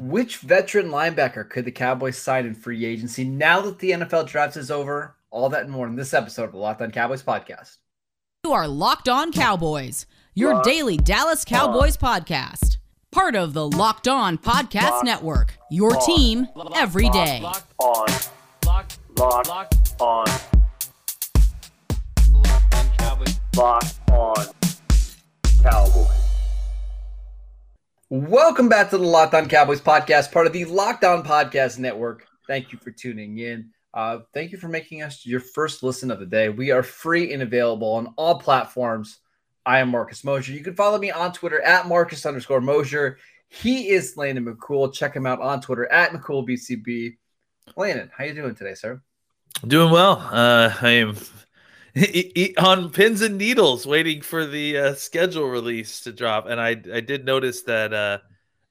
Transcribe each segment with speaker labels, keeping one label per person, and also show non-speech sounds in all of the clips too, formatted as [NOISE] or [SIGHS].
Speaker 1: Which veteran linebacker could the Cowboys sign in free agency now that the NFL draft is over? All that and more in this episode of the Locked On Cowboys podcast.
Speaker 2: You are Locked On Cowboys, your Locked daily Dallas Cowboys on. podcast. Part of the Locked On Podcast Locked Network. Your on. team every day. Locked on. Locked, Locked on.
Speaker 1: Locked on Cowboys. Welcome back to the Locked On Cowboys podcast, part of the Locked On Podcast Network. Thank you for tuning in. Uh, thank you for making us your first listen of the day. We are free and available on all platforms. I am Marcus Mosher. You can follow me on Twitter at Marcus underscore Mosher. He is Landon McCool. Check him out on Twitter at McCoolBCB. Landon, how you doing today, sir?
Speaker 3: Doing well. Uh, I am [LAUGHS] on pins and needles waiting for the uh, schedule release to drop and i i did notice that uh,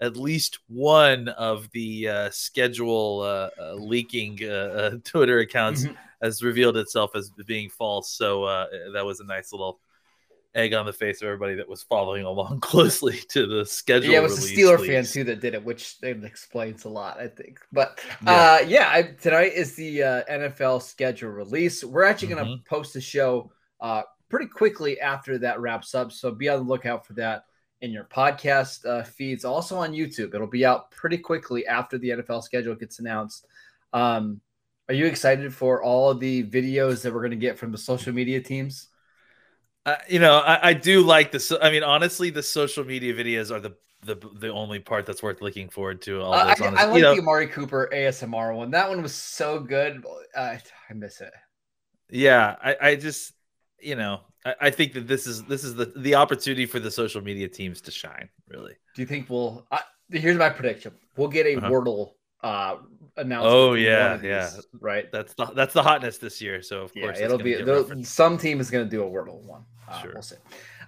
Speaker 3: at least one of the uh, schedule uh, uh, leaking uh, [LAUGHS] twitter accounts mm-hmm. has revealed itself as being false so that was a nice little egg on the face of everybody that was following along [LAUGHS] closely to the schedule.
Speaker 1: Yeah, it was a Steeler fan too that did it, which explains a lot, I think. But yeah, uh, yeah I, tonight is the uh, NFL schedule release. We're actually going to mm-hmm. post the show uh, pretty quickly after that wraps up, so be on the lookout for that in your podcast uh, feeds. Also on YouTube, it'll be out pretty quickly after the NFL schedule gets announced. Um, are you excited for all the videos that we're going to get from the social media teams?
Speaker 3: Uh, you know, I, I, do like this. I mean, honestly, the social media videos are the the the only part that's worth looking forward to.
Speaker 1: All uh, I, I, like you know, the Amari Cooper ASMR one. That one was so good. Uh, I miss it.
Speaker 3: Yeah, I, I just you know I, I, think that this is this is the the opportunity for the social media teams to shine. Really.
Speaker 1: Do you think we'll? here's my prediction. We'll get a uh-huh. Wordle uh announcement.
Speaker 3: Oh yeah, yeah, right. That's the that's the hotness this year. So of course,
Speaker 1: it'll be some team is going to do a Wordle one. Uh, sure. We'll see.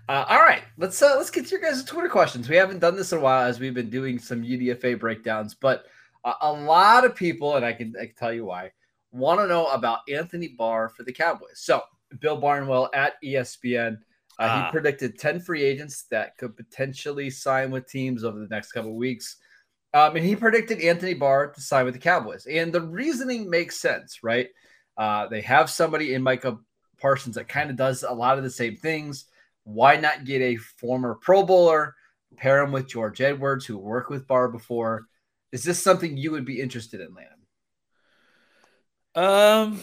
Speaker 1: Uh, all right, let's uh, let's get to your guys' Twitter questions. We haven't done this in a while as we've been doing some UDFA breakdowns, but uh, a lot of people, and I can, I can tell you why, want to know about Anthony Barr for the Cowboys. So Bill Barnwell at ESPN. Uh, he ah. predicted 10 free agents that could potentially sign with teams over the next couple weeks. Um, and he predicted Anthony Barr to sign with the Cowboys. And the reasoning makes sense, right? Uh, they have somebody in Micah Parsons that kind of does a lot of the same things. Why not get a former Pro Bowler, pair him with George Edwards, who worked with Barr before? Is this something you would be interested in, Landon?
Speaker 3: Um,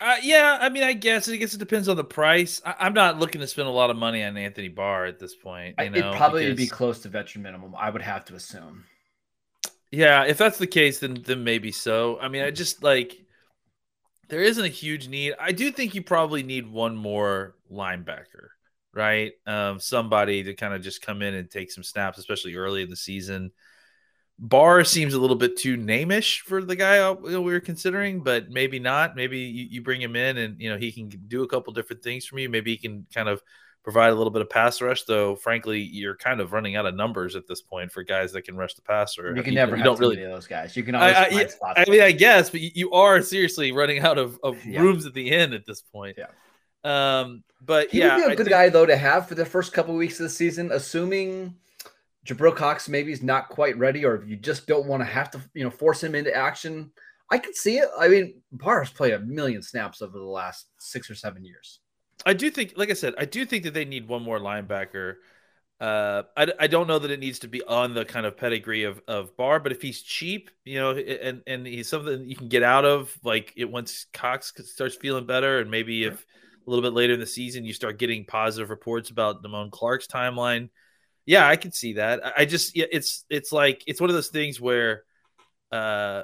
Speaker 3: uh, yeah, I mean, I guess I guess it depends on the price. I, am not looking to spend a lot of money on Anthony Barr at this point. You know,
Speaker 1: it probably would be close to veteran minimum. I would have to assume.
Speaker 3: Yeah, if that's the case, then then maybe so. I mean, I just like there isn't a huge need. I do think you probably need one more linebacker, right? Um, somebody to kind of just come in and take some snaps, especially early in the season. Barr seems a little bit too namish for the guy we were considering, but maybe not. Maybe you, you, bring him in and you know he can do a couple different things for you. Maybe he can kind of provide a little bit of pass rush. Though, frankly, you're kind of running out of numbers at this point for guys that can rush the passer.
Speaker 1: You can never you, don't really
Speaker 3: those
Speaker 1: guys. You can always
Speaker 3: I, I, I mean, I guess, but you, are seriously running out of, of yeah. rooms at the end at this point.
Speaker 1: Yeah.
Speaker 3: Um, but
Speaker 1: he
Speaker 3: yeah,
Speaker 1: would be a good guy though to have for the first couple of weeks of the season, assuming Jabril Cox maybe is not quite ready, or if you just don't want to have to, you know, force him into action. I can see it. I mean, Barr's played a million snaps over the last six or seven years.
Speaker 3: I do think, like I said, I do think that they need one more linebacker. Uh, I, I don't know that it needs to be on the kind of pedigree of, of Barr, but if he's cheap, you know, and, and he's something you can get out of, like it once Cox starts feeling better, and maybe if a little bit later in the season you start getting positive reports about Damone Clark's timeline, yeah, I can see that. I just yeah, it's it's like it's one of those things where uh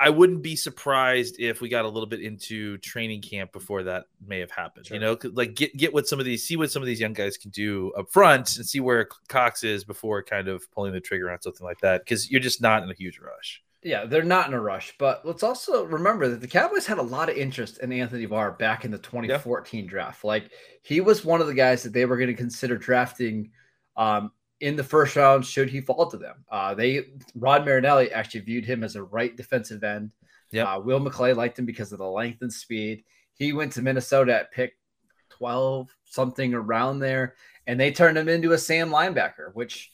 Speaker 3: I wouldn't be surprised if we got a little bit into training camp before that may have happened. Sure. You know, like get get what some of these see what some of these young guys can do up front and see where Cox is before kind of pulling the trigger on something like that because you're just not in a huge rush.
Speaker 1: Yeah, they're not in a rush, but let's also remember that the Cowboys had a lot of interest in Anthony Barr back in the 2014 yeah. draft. Like he was one of the guys that they were going to consider drafting um, in the first round should he fall to them. Uh, they Rod Marinelli actually viewed him as a right defensive end. Yeah, uh, Will McClay liked him because of the length and speed. He went to Minnesota at pick 12, something around there, and they turned him into a Sam linebacker, which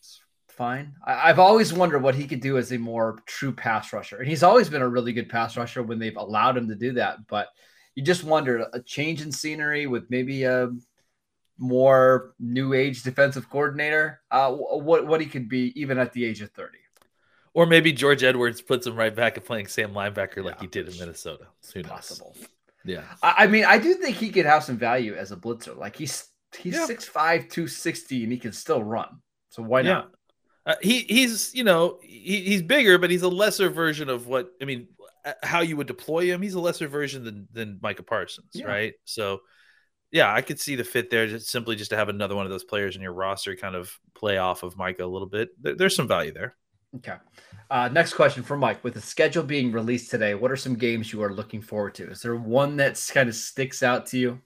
Speaker 1: is fine. I, have always wondered what he could do as a more true pass rusher, and he's always been a really good pass rusher when they've allowed him to do that. But you just wonder a change in scenery with maybe a more new age defensive coordinator, uh, what what he could be even at the age of thirty.
Speaker 3: Or maybe George Edwards puts him right back at playing Sam linebacker yeah, like he did in Minnesota. Who
Speaker 1: possible?
Speaker 3: Yeah.
Speaker 1: I, I, mean, I do think he could have some value as a blitzer. Like he's he's yeah. 6'5", 260, and he can still run. So why yeah. not?
Speaker 3: Uh, he he's you know he, he's bigger, but he's a lesser version of what I mean. Uh, how you would deploy him? He's a lesser version than than Micah Parsons, yeah. right? So yeah, I could see the fit there. Just simply just to have another one of those players in your roster, kind of play off of Micah a little bit. There, there's some value there.
Speaker 1: Okay. Uh, next question for Mike. With the schedule being released today, what are some games you are looking forward to? Is there one that kind of sticks out to you?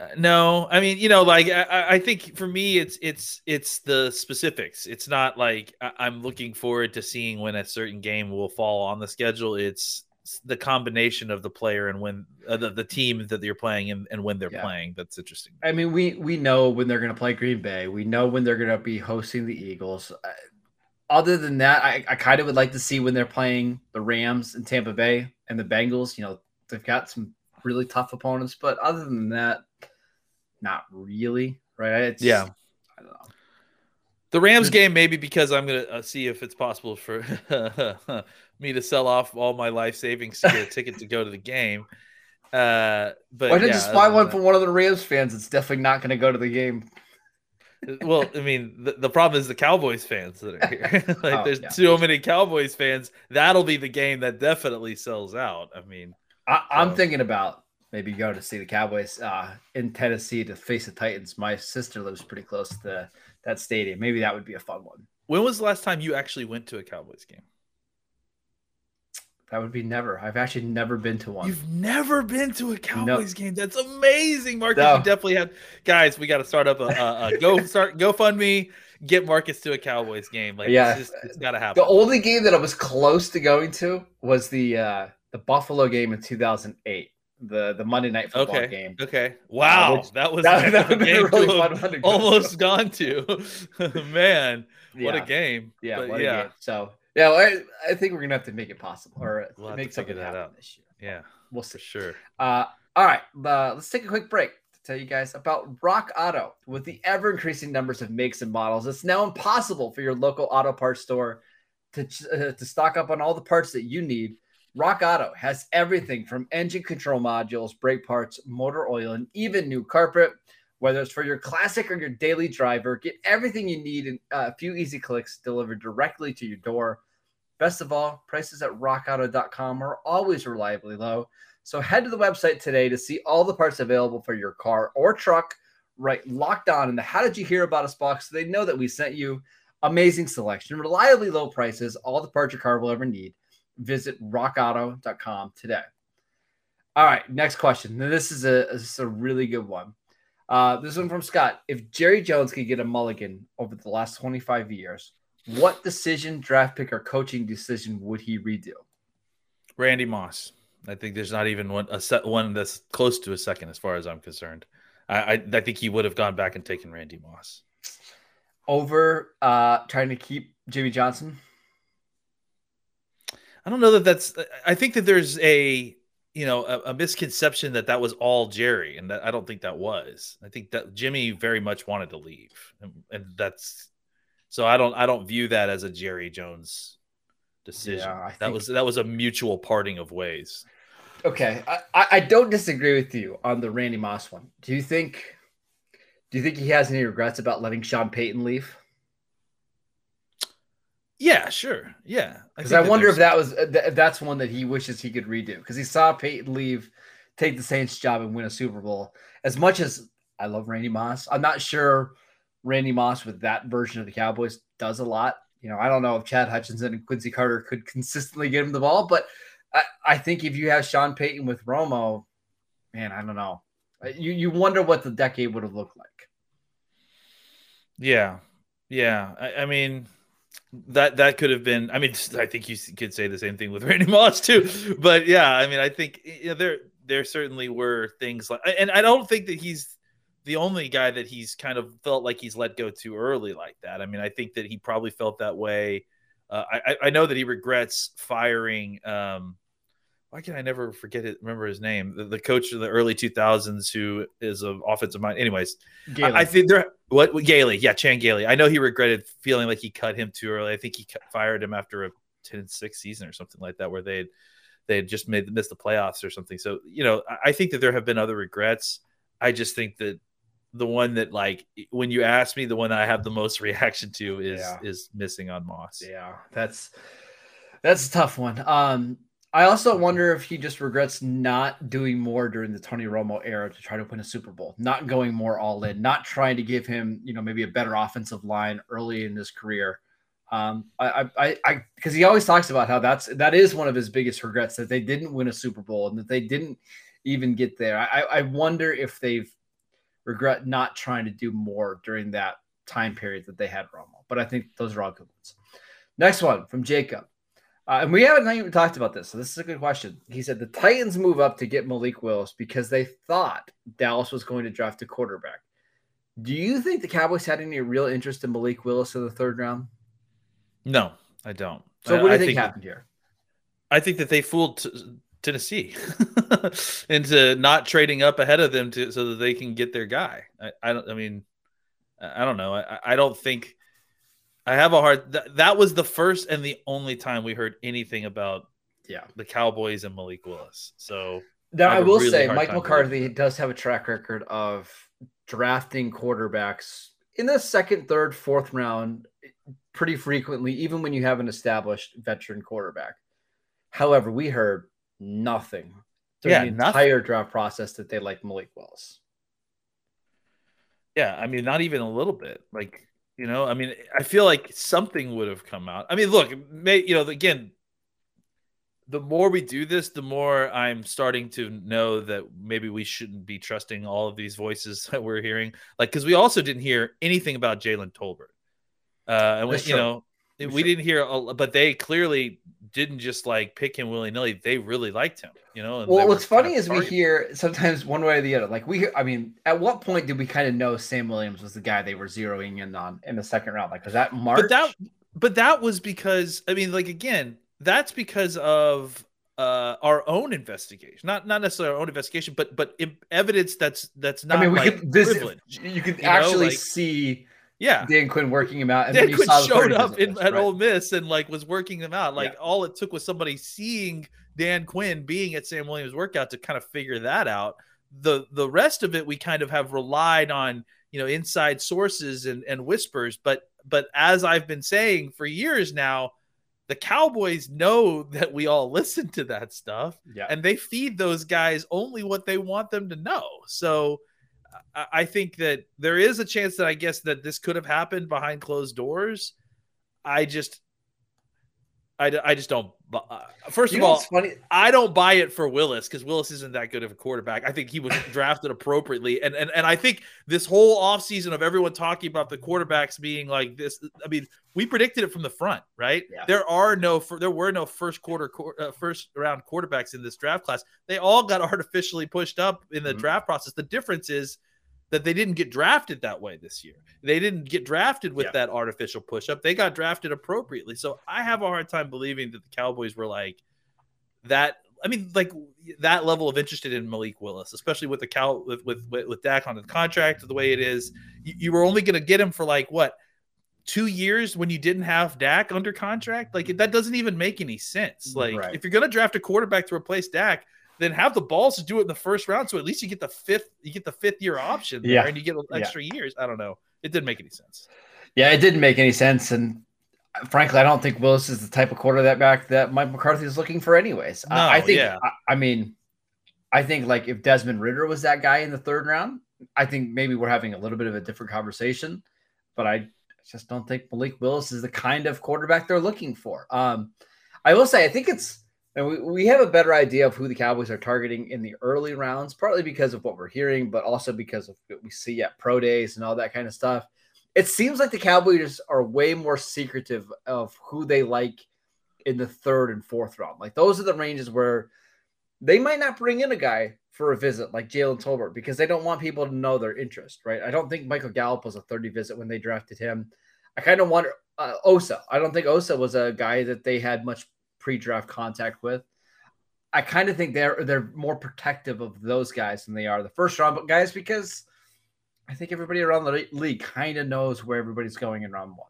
Speaker 3: Uh, no, I mean, you know, like I, I, think for me, it's it's it's the specifics. It's not like I'm looking forward to seeing when a certain game will fall on the schedule. It's the combination of the player and when uh, the, the team that you're playing and, and when they're yeah. playing. That's interesting.
Speaker 1: I mean, we we know when they're going to play Green Bay. We know when they're going to be hosting the Eagles. Uh, other than that, I, I kind of would like to see when they're playing the Rams and Tampa Bay and the Bengals. You know, they've got some really tough opponents, but other than that, not really, right? It's,
Speaker 3: yeah. I don't know. The Rams game, maybe because I'm going to uh, see if it's possible for [LAUGHS] me to sell off all my life savings to get a ticket to go to the game. Uh, but
Speaker 1: why didn't yeah, just buy one from one of the Rams fans? It's definitely not going to go to the game.
Speaker 3: well, I mean, the, the problem is the Cowboys fans that are here. [LAUGHS] like, oh, there's yeah. so many Cowboys fans. That'll be the game that definitely sells out. I mean,
Speaker 1: I, am so. thinking about maybe going to see the Cowboys uh, in Tennessee to face the Titans. My sister lives pretty close to that stadium. Maybe that would be a fun one.
Speaker 3: When was the last time you actually went to a Cowboys game?
Speaker 1: That would be never. I've actually never been to one.
Speaker 3: You've never been to a Cowboys game. That's amazing, Marcus. No. You definitely have. Guys, we got to start up a, a, a go [LAUGHS] start GoFundMe. Get Marcus to a Cowboys game. Like, yeah, it's, it's got to happen.
Speaker 1: The only game that I was close to going to was the uh, the Buffalo game in 2008 the the Monday night football
Speaker 3: okay.
Speaker 1: game.
Speaker 3: Okay. Wow, uh, which, that was that, that would be really fun one almost gone to. [LAUGHS] Man, yeah. what a game!
Speaker 1: Yeah, but, yeah. Game. So yeah, I, I, think we're gonna have to make it possible or we'll make something that happen this
Speaker 3: year. Yeah,
Speaker 1: we'll see.
Speaker 3: For sure.
Speaker 1: Uh, all right, uh, let's take a quick break to tell you guys about Rock Auto. With the ever increasing numbers of makes and models, it's now impossible for your local auto parts store to uh, to stock up on all the parts that you need Rock Auto has everything from engine control modules, brake parts, motor oil, and even new carpet. Whether it's for your classic or your daily driver, get everything you need in uh, a few easy clicks delivered directly to your door. Best of all, prices at rockauto.com are always reliably low. So head to the website today to see all the parts available for your car or truck. Right, locked on in the How Did You Hear About Us box so they know that we sent you. Amazing selection, reliably low prices, all the parts your car will ever need visit rockauto.com today. All right, next question. Now, this is a, this is a really good one. Uh, this one from Scott. If Jerry Jones could get a mulligan over the last 25 years, what decision, draft pick, or coaching decision would he redo?
Speaker 3: Randy Moss. I think there's not even one a set one that's close to a second as far as I'm concerned. I, I, I think he would have gone back and taken Randy Moss
Speaker 1: over uh, trying to keep Jimmy Johnson.
Speaker 3: I don't know that that's. I think that there's a you know a, a, misconception that that was all Jerry, and that I don't think that was. I think that Jimmy very much wanted to leave, and, and that's so I don't I don't view that as a Jerry Jones decision. Yeah, that think... was that was a mutual parting of ways.
Speaker 1: Okay, I, I don't disagree with you on the Randy Moss one. Do you think do you think he has any regrets about letting Sean Payton leave?
Speaker 3: Yeah, sure. Yeah,
Speaker 1: because I, I wonder if that was uh, if that's one that he wishes he could redo because he saw Payton leave, take the Saints job and win a Super Bowl. As much as I love Randy Moss, I'm not sure Randy Moss with that version of the Cowboys does a lot. You know, I don't know if Chad Hutchinson and Quincy Carter could consistently get him the ball, but I, I think if you have Sean Payton with Romo, man, I don't know. Uh, you you wonder what the decade would have looked like.
Speaker 3: Yeah, yeah. I, I mean that that could have been. I mean, I think you could say the same thing with [LAUGHS] Randy Moss too. But yeah, I mean, I think you know, there there certainly were things like, and I don't think that he's the only guy that he's kind of felt like he's let go too early like that. I mean, I think that he probably felt that way. Uh, I, I know that he regrets firing. Um, why can I never forget it? Remember his name? The, the coach of the early 2000s, who is an offensive mind. Anyways, I, I, think there. What, Gailey? Yeah, Chan Gailey. I know he regretted feeling like he cut him too early. I think he cut, fired him after a 10 6 season or something like that, where they they had just made missed the playoffs or something. So you know, I think that there have been other regrets. I just think that the one that like when you ask me, the one I have the most [LAUGHS] reaction to is yeah. is missing on Moss.
Speaker 1: Yeah, that's that's a tough one. Um, I also wonder if he just regrets not doing more during the Tony Romo era to try to win a Super Bowl, not going more all in, not trying to give him, you know, maybe a better offensive line early in his career. Um, I, I, I, because he always talks about how that's that is one of his biggest regrets that they didn't win a Super Bowl and that they didn't even get there. I, I wonder if they've regret not trying to do more during that time period that they had Romo. But I think those are all good ones. Next one from Jacob. Uh, and we haven't even talked about this, so this is a good question. He said the Titans move up to get Malik Willis because they thought Dallas was going to draft a quarterback. Do you think the Cowboys had any real interest in Malik Willis in the third round?
Speaker 3: No, I don't.
Speaker 1: So what do you think, think, happened here?
Speaker 3: I think that they fooled t- Tennessee [LAUGHS] into not trading up ahead of them to so that they can get their guy. I, I don't. I mean, I don't know. I, I don't think. I have a hard. Th- that was the first and the only time we heard anything about
Speaker 1: yeah
Speaker 3: the Cowboys and Malik Willis. So
Speaker 1: now I, I will really say Mike McCarthy does have a track record of drafting quarterbacks in the second, third, fourth round pretty frequently, even when you have an established veteran quarterback. However, we heard nothing during yeah, the nothing. entire draft process that they like Malik Willis.
Speaker 3: Yeah, I mean, not even a little bit. Like, you know, I mean, I feel like something would have come out. I mean, look, may, you know, again, the more we do this, the more I'm starting to know that maybe we shouldn't be trusting all of these voices [LAUGHS] that we're hearing. Like, because we also didn't hear anything about Jalen Tolbert. Uh, and we, you know, we didn't hear, but they clearly didn't just like pick him willy nilly. They really liked him, you know.
Speaker 1: well, what's funny is we hear sometimes one way or the other. Like we, hear, I mean, at what point did we kind of know Sam Williams was the guy they were zeroing in on in the second round? Like was that March?
Speaker 3: But that, but that was because I mean, like again, that's because of uh, our own investigation, not not necessarily our own investigation, but but evidence that's that's not. I mean, we like could this,
Speaker 1: you could actually know, like, see
Speaker 3: yeah,
Speaker 1: Dan Quinn working him out.
Speaker 3: And Dan Quinn showed up in, at right? Ole Miss and like was working them out. Like yeah. all it took was somebody seeing Dan Quinn being at Sam Williams workout to kind of figure that out. The the rest of it we kind of have relied on, you know, inside sources and, and whispers. But but as I've been saying for years now, the Cowboys know that we all [LAUGHS] listen to that stuff.
Speaker 1: Yeah.
Speaker 3: And they feed those guys only what they want them to know. So I think that there is a chance that I guess that this could have happened behind closed doors. I just, I, I just don't. Uh, first you of all, funny. I don't buy it for Willis because Willis isn't that good of a quarterback. I think he was [LAUGHS] drafted appropriately, and and and I think this whole offseason of everyone talking about the quarterbacks being like this. I mean, we predicted it from the front, right? Yeah. There are no, there were no first quarter, uh, first round quarterbacks in this draft class. They all got [LAUGHS] artificially pushed up in the mm-hmm. draft process. The difference is that they didn't get drafted that way this year. They didn't get drafted with yeah. that artificial push up. They got drafted appropriately. So I have a hard time believing that the Cowboys were like that. I mean, like that level of interested in Malik Willis, especially with the cow with with with Dak on the contract the way it is. You, you were only going to get him for like what two years when you didn't have Dak under contract. Like that doesn't even make any sense. Mm, like right. if you're going to draft a quarterback to replace Dak, then have the balls to do it in the first round. So at least you get the fifth, you get the fifth year option there, yeah. and you get extra yeah. years. I don't know. It didn't make any sense.
Speaker 1: Yeah, it didn't make any sense, and frankly, I don't think Willis is the type of quarterback that Mike McCarthy is looking for, anyways. No, I, I think. Yeah. I, I mean, I think like if Desmond Ridder was that guy in the third round, I think maybe we're having a little bit of a different conversation. But I just don't think Malik Willis is the kind of quarterback they're looking for. Um, I will say, I think it's and we, we have a better idea of who the Cowboys are targeting in the early rounds, partly because of what we're hearing, but also because of what we see at pro days and all that kind of stuff. It seems like the Cowboys are way more secretive of who they like in the third and fourth round. Like those are the ranges where they might not bring in a guy for a visit like Jalen Tolbert because they don't want people to know their interest, right? I don't think Michael Gallup was a 30 visit when they drafted him. I kind of wonder uh, Osa. I don't think Osa was a guy that they had much pre-draft contact with. I kind of think they're they're more protective of those guys than they are the first round but guys because I think everybody around the league kind of knows where everybody's going in round one.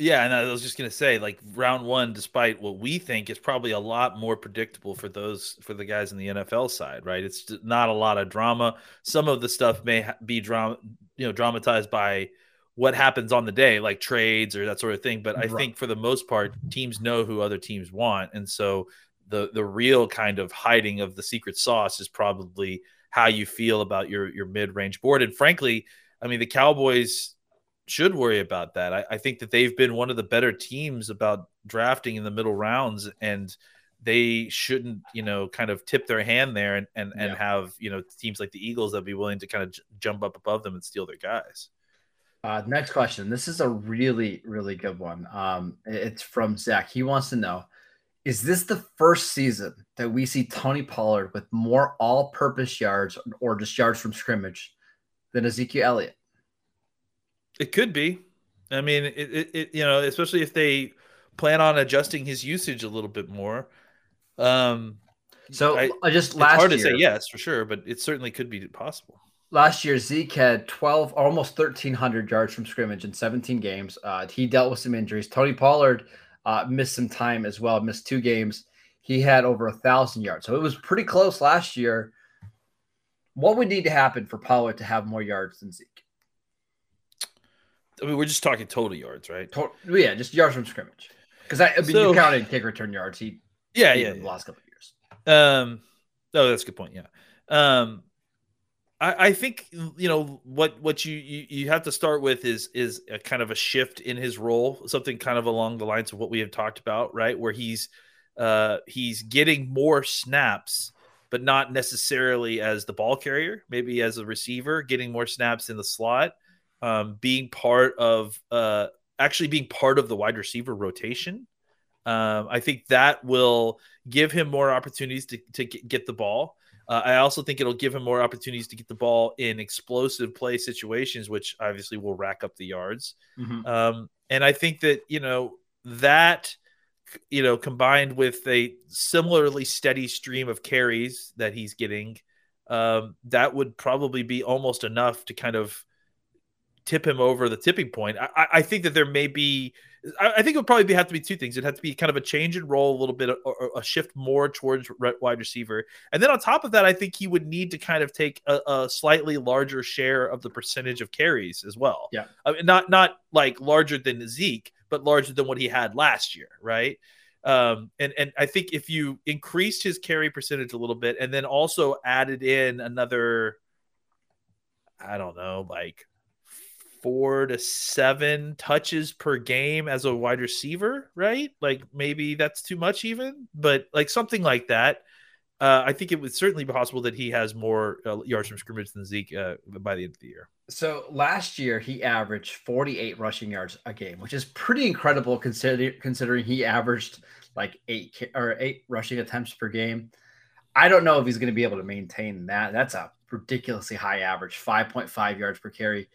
Speaker 3: Yeah, and I was just gonna say, like round one, despite what we think is probably a lot more predictable for those for the guys in the NFL side, right? It's not a lot of drama. Some of the stuff may be drama, you know, dramatized by what happens on the day, like trades or that sort of thing. But I right. think for the most part, teams know who other teams want, and so the the real kind of hiding of the secret sauce is probably how you feel about your your mid range board. And frankly, I mean, the Cowboys should worry about that. I, I, think that they've been one of the better teams about drafting in the middle rounds, and they shouldn't, you know, kind of tip their hand there and and, and have you know teams like the Eagles that be willing to kind of j- jump up above them and steal their guys.
Speaker 1: Uh, next question. This is a really really good one. Um, it's from Zach. He wants to know. Is this the first season that we see Tony Pollard with more all purpose yards or just yards from scrimmage than Ezekiel Elliott?
Speaker 3: It could be. I mean, it, it, it, you know, especially if they plan on adjusting his usage a little bit more. Um,
Speaker 1: so I, I just last
Speaker 3: hard
Speaker 1: year,
Speaker 3: to say yes for sure, but it certainly could be possible.
Speaker 1: Last year, Zeke had 12, almost 1,300 yards from scrimmage in 17 games. Uh, he dealt with some injuries. Tony Pollard uh, missed some time as well, missed two games. He had over a thousand yards, so it was pretty close last year. What would need to happen for Pollard to have more yards than Zeke?
Speaker 3: I mean, we're just talking total yards, right?
Speaker 1: Total, yeah, just yards from scrimmage. Because I, I mean, so, you counted kick return yards. He,
Speaker 3: yeah, yeah,
Speaker 1: the last couple of years.
Speaker 3: Um, oh, that's a good point. Yeah. Um, I, think you know what what you, you you have to start with is is a kind of a shift in his role, something kind of along the lines of what we have talked about, right? Where he's uh he's getting more snaps but not necessarily as the ball carrier, maybe as a receiver, getting more snaps in the slot um, being part of uh, actually being part of the wide receiver rotation. Um, I think that will give him more opportunities to, to get the ball. Uh, I also think it'll give him more opportunities to get the ball in explosive play situations, which obviously will rack up the yards. Mm-hmm. Um, and I think that, you know, that, you know, combined with a similarly steady stream of carries that he's getting, um, that would probably be almost enough to kind of tip him over the tipping point. I, I think that there may be. I, I think it would probably be, have to be two things. It had to be kind of a change in role, a little bit, or a shift more towards wide receiver, and then on top of that, I think he would need to kind of take a, a slightly larger share of the percentage of carries as well.
Speaker 1: Yeah,
Speaker 3: I mean, not not like larger than Zeke, but larger than what he had last year, right? Um, and and I think if you increased his carry percentage a little bit, and then also added in another, I don't know, like four to seven touches per game as a wide receiver, right? Like maybe that's too much, even, but like something like that. Uh, I think it would certainly be possible that he has more uh, yards from scrimmage than Zeke uh, by the end of the year.
Speaker 1: So last year he averaged 48 rushing yards a game, which is pretty incredible considering considering he averaged like eight or eight rushing attempts per game. I don't know if he's going to be able to maintain that. That's a ridiculously high average, 5.5 yards per carry.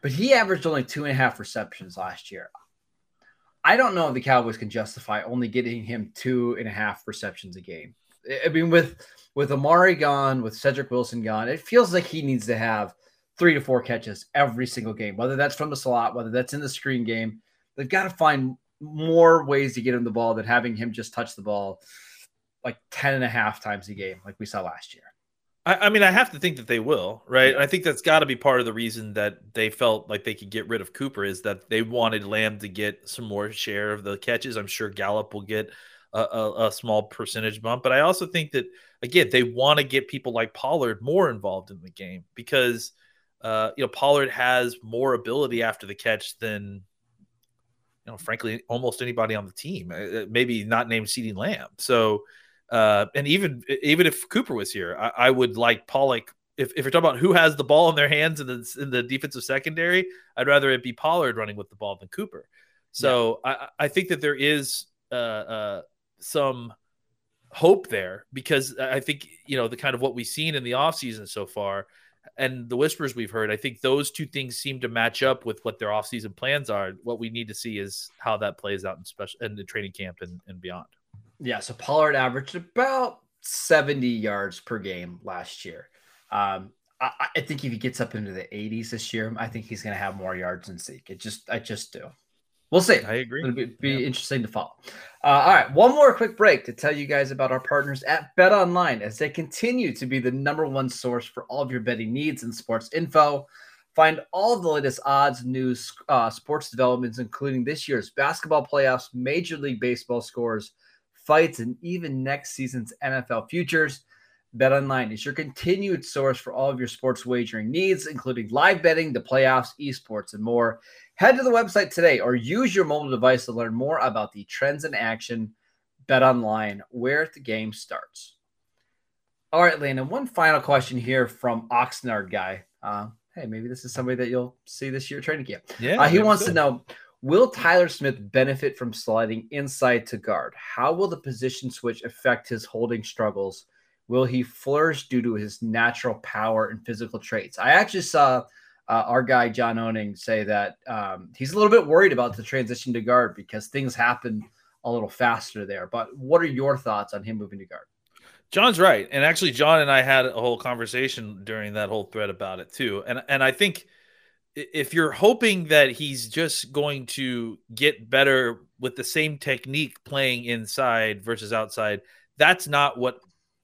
Speaker 1: But he averaged only two and a half receptions last year. I don't know if the Cowboys can justify only getting him two and a half receptions a game. I mean, with with Amari gone, with Cedric Wilson gone, it feels like he needs to have three to four catches every single game, whether that's from the slot, whether that's in the screen game. They've got to find more ways to get him the ball than having him just touch the ball like 10 and a half times a game, like we saw last year.
Speaker 3: I, I mean, I have to think that they will, right? Yeah. I think that's got to be part of the reason that they felt like they could get rid of Cooper is that they wanted Lamb to get some more share of the catches. I'm sure Gallup will get a, a, a small percentage bump, but I also think that again they want to get people like Pollard more involved in the game because uh, you know Pollard has more ability after the catch than you know, frankly, almost anybody on the team. Uh, maybe not named CeeDee Lamb. So uh, and even even if Cooper was here, I, I, would like Pollock. If, if you're talking about who has the ball in their hands in the in the defensive secondary, I'd rather it be Pollard running with the ball than Cooper. So yeah. I, I think that there is uh, uh, some hope there because I think you know the kind of what we've seen in the offseason so far and the whispers we've heard, I think those two things seem to match up with what their offseason plans are. What we need to see is how that plays out in special in the training camp and, and beyond.
Speaker 1: Yeah, so Pollard averaged about 70 yards per game last year. Um, I, I, think if he gets up into the 80s this year, I think he's going to have more yards than Zeke. It just, I just do. We'll see.
Speaker 3: I agree.
Speaker 1: It'll be, be yeah. interesting to follow. Uh, all right, one more quick break to tell you guys about our partners at Bet Online as they continue to be the number one source for all of your betting needs and sports info. Find all of the latest odds, news, uh, sports developments, including this year's basketball playoffs, Major League Baseball scores, fights, and even next season's NFL futures. BetOnline is your continued source for all of your sports wagering needs, including live betting, the playoffs, esports, and more. Head to the website today or use your mobile device to learn more about the trends in action. BetOnline, where the game starts. All right, Landon, one final question here from Oxnard guy. Uh, hey, maybe this is somebody that you'll see this year training camp. Yeah, uh, he wants so. to know Will Tyler Smith benefit from sliding inside to guard? How will the position switch affect his holding struggles? Will he flourish due to his natural power and physical traits? I actually saw uh, our guy John Owning say that um, he's a little bit worried about the transition to guard because things happen a little faster there. But what are your thoughts on him moving to guard?
Speaker 3: John's right, and actually, John and I had a whole conversation during that whole thread about it too. And and I think if you're hoping that he's just going to get better with the same technique playing inside versus outside, that's not what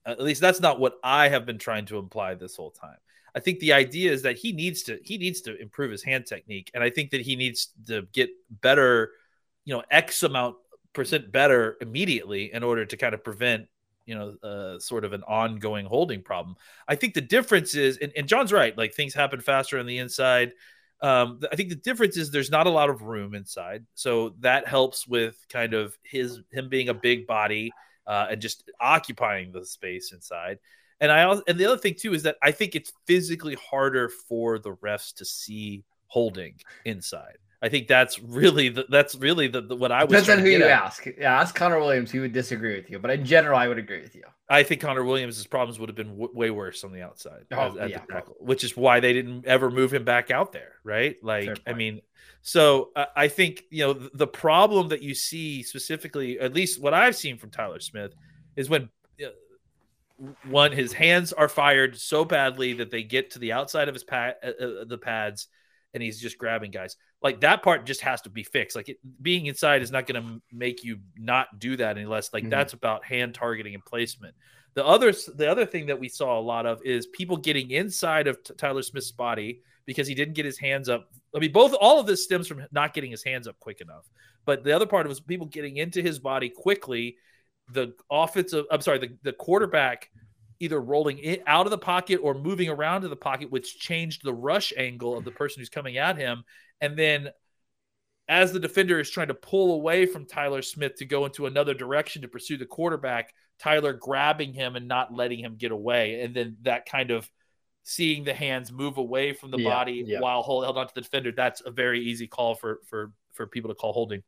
Speaker 3: at least that's not what I have been trying to imply this whole time. I think the idea is that he needs to he needs to improve his hand technique and I think that he needs to get better, you know, x amount percent better immediately in order to kind of prevent you know, uh, sort of an ongoing holding problem. I think the difference is, and, and John's right, like things happen faster on the inside. Um, I think the difference is there's not a lot of room inside, so that helps with kind of his him being a big body uh, and just occupying the space inside. And I also, and the other thing too is that I think it's physically harder for the refs to see holding inside. I think that's really the, that's really the, the what I was.
Speaker 1: Depends on who you at. ask. Yeah, ask Connor Williams. He would disagree with you, but in general, I would agree with you.
Speaker 3: I think Connor Williams' problems would have been w- way worse on the outside, oh, as, yeah, the tackle, which is why they didn't ever move him back out there, right? Like, I mean, so uh, I think you know the, the problem that you see specifically, at least what I've seen from Tyler Smith, is when uh, one his hands are fired so badly that they get to the outside of his pad, uh, uh, the pads and he's just grabbing guys. Like that part just has to be fixed. Like it, being inside is not going to make you not do that unless like mm-hmm. that's about hand targeting and placement. The other the other thing that we saw a lot of is people getting inside of T- Tyler Smith's body because he didn't get his hands up. I mean, both all of this stems from not getting his hands up quick enough. But the other part was people getting into his body quickly. The offensive, I'm sorry, the, the quarterback either rolling it out of the pocket or moving around to the pocket, which changed the rush angle of the [SIGHS] person who's coming at him. And then as the defender is trying to pull away from Tyler Smith to go into another direction to pursue the quarterback, Tyler grabbing him and not letting him get away. And then that kind of seeing the hands move away from the yeah, body yeah. while hold, held onto the defender, that's a very easy call for for for people to call holding.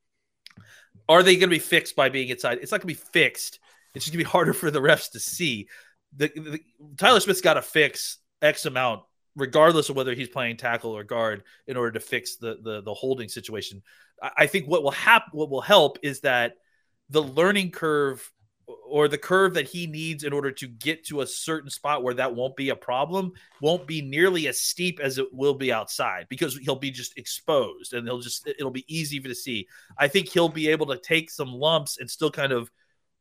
Speaker 3: Are they going to be fixed by being inside? It's not going to be fixed. It's just going to be harder [LAUGHS] for the refs to see the, the Tyler Smith's got to fix X amount, regardless of whether he's playing tackle or guard, in order to fix the the, the holding situation. I, I think what will happen, what will help, is that the learning curve or the curve that he needs in order to get to a certain spot where that won't be a problem won't be nearly as steep as it will be outside because he'll be just exposed and he'll just it'll be easy to see. I think he'll be able to take some lumps and still kind of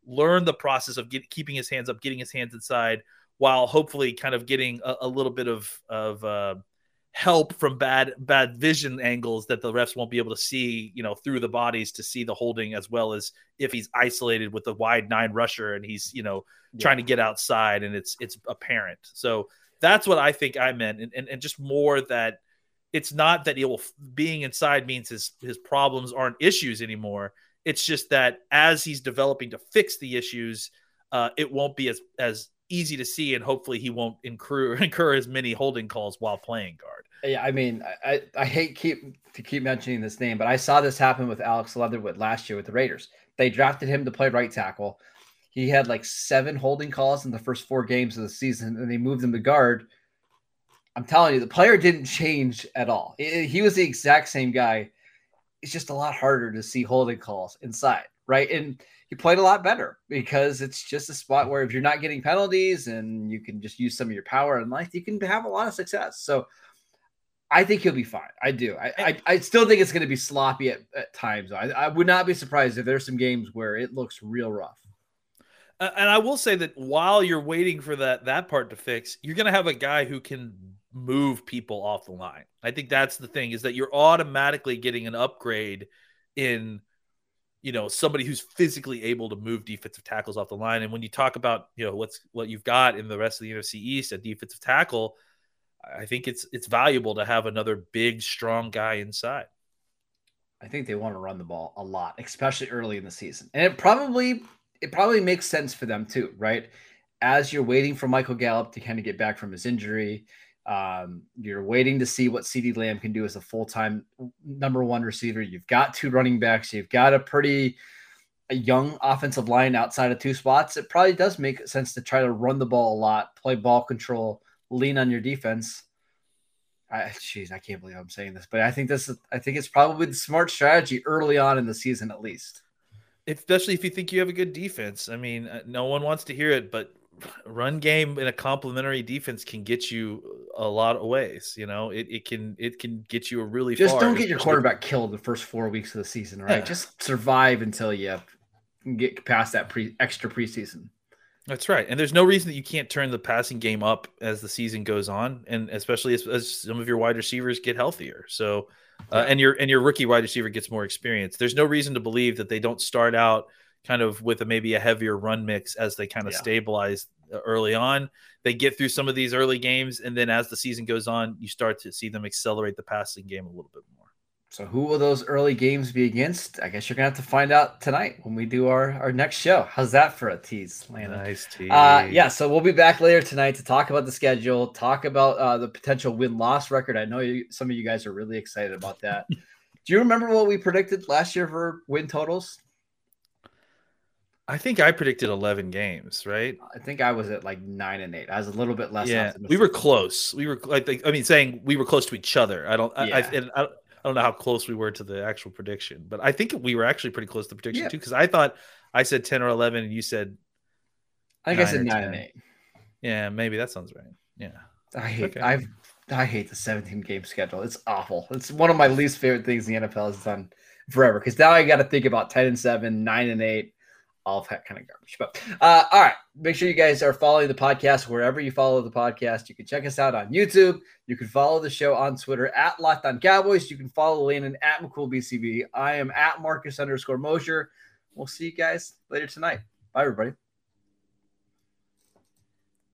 Speaker 3: learn the process of get, keeping his hands up, getting his hands inside, while hopefully kind of getting a, a little bit of of uh, help from bad bad vision angles that the refs won't be able to see, you know, through the bodies to see the holding as well as if he's isolated with a wide nine rusher and he's you know yeah. trying to get outside and it's it's apparent. So that's what I think I meant, and, and, and just more that it's not that he will being inside means his his problems aren't issues anymore it's just that as he's developing to fix the issues, uh, it won't be as as easy to see, and hopefully he won't incur [LAUGHS] incur as many holding calls while playing guard.
Speaker 1: Yeah, I mean, I, I hate keep to keep mentioning this name, but I saw this happen with Alex Leatherwood last year with the Raiders. They drafted him to play right tackle. he had like seven holding calls in the first four games of the season, and they moved him to guard. I'm telling you, the player didn't change at all. He was the exact same guy. It's just a lot harder to see holding calls inside, right? And he played a lot better because it's just a spot where if you're not getting penalties and you can just use some of your power and life, you can have a lot of success. So I think he'll be fine. I do. I, I, I still think it's going to be sloppy at, at times. I, I would not be surprised if there's some games where it looks real rough.
Speaker 3: Uh, and I will say that while you're waiting for that that part to fix, you're going to have a guy who can move people off the line. I think that's the thing is that you're automatically getting an upgrade in you know somebody who's physically able to move defensive tackles off the line and when you talk about you know what's what you've got in the rest of the NFC East at defensive tackle I think it's it's valuable to have another big strong guy inside.
Speaker 1: I think they want to run the ball a lot, especially early in the season. And it probably it probably makes sense for them too, right? As you're waiting for Michael Gallup to kind of get back from his injury, um, you're waiting to see what CeeDee Lamb can do as a full time number one receiver. You've got two running backs. You've got a pretty a young offensive line outside of two spots. It probably does make sense to try to run the ball a lot, play ball control, lean on your defense. I, jeez, I can't believe I'm saying this, but I think this is, I think it's probably the smart strategy early on in the season, at least.
Speaker 3: Especially if you think you have a good defense. I mean, uh, no one wants to hear it, but run game in a complementary defense can get you a lot of ways. You know, it, it can it can get you a really
Speaker 1: just
Speaker 3: far,
Speaker 1: don't get your quarterback killed the first four weeks of the season, right? Yeah. Just survive until you get past that pre extra preseason.
Speaker 3: That's right, and there's no reason that you can't turn the passing game up as the season goes on, and especially as, as some of your wide receivers get healthier. So, uh, and your and your rookie wide receiver gets more experience. There's no reason to believe that they don't start out kind of with a, maybe a heavier run mix as they kind of yeah. stabilize early on. They get through some of these early games, and then as the season goes on, you start to see them accelerate the passing game a little bit more.
Speaker 1: So, who will those early games be against? I guess you're gonna have to find out tonight when we do our, our next show. How's that for a tease, Lana?
Speaker 3: Nice tease.
Speaker 1: Uh, yeah, so we'll be back later tonight to talk about the schedule, talk about uh, the potential win loss record. I know you, some of you guys are really excited about that. [LAUGHS] do you remember what we predicted last year for win totals?
Speaker 3: I think I predicted 11 games, right?
Speaker 1: I think I was at like nine and eight. I was a little bit less.
Speaker 3: Yeah, we were close. We were like, I mean, saying we were close to each other. I don't, yeah. I, and I, I, don't know how close we were to the actual prediction, but I think we were actually pretty close to the prediction yeah. too. Because I thought I said 10 or 11, and you said,
Speaker 1: I think I said nine 10. and eight.
Speaker 3: Yeah, maybe that sounds right. Yeah,
Speaker 1: I hate. Okay. I've I hate the 17 game schedule. It's awful. It's one of my least favorite things the NFL has done forever. Because now I got to think about 10 and seven, nine and eight all of that kind of garbage. But uh, all right, make sure you guys are following the podcast wherever you follow the podcast. You can check us out on YouTube. You can follow the show on Twitter at Locked On Cowboys. You can follow Landon at McCoolBCB. I am at Marcus underscore Mosher. We'll see you guys later tonight. Bye, everybody.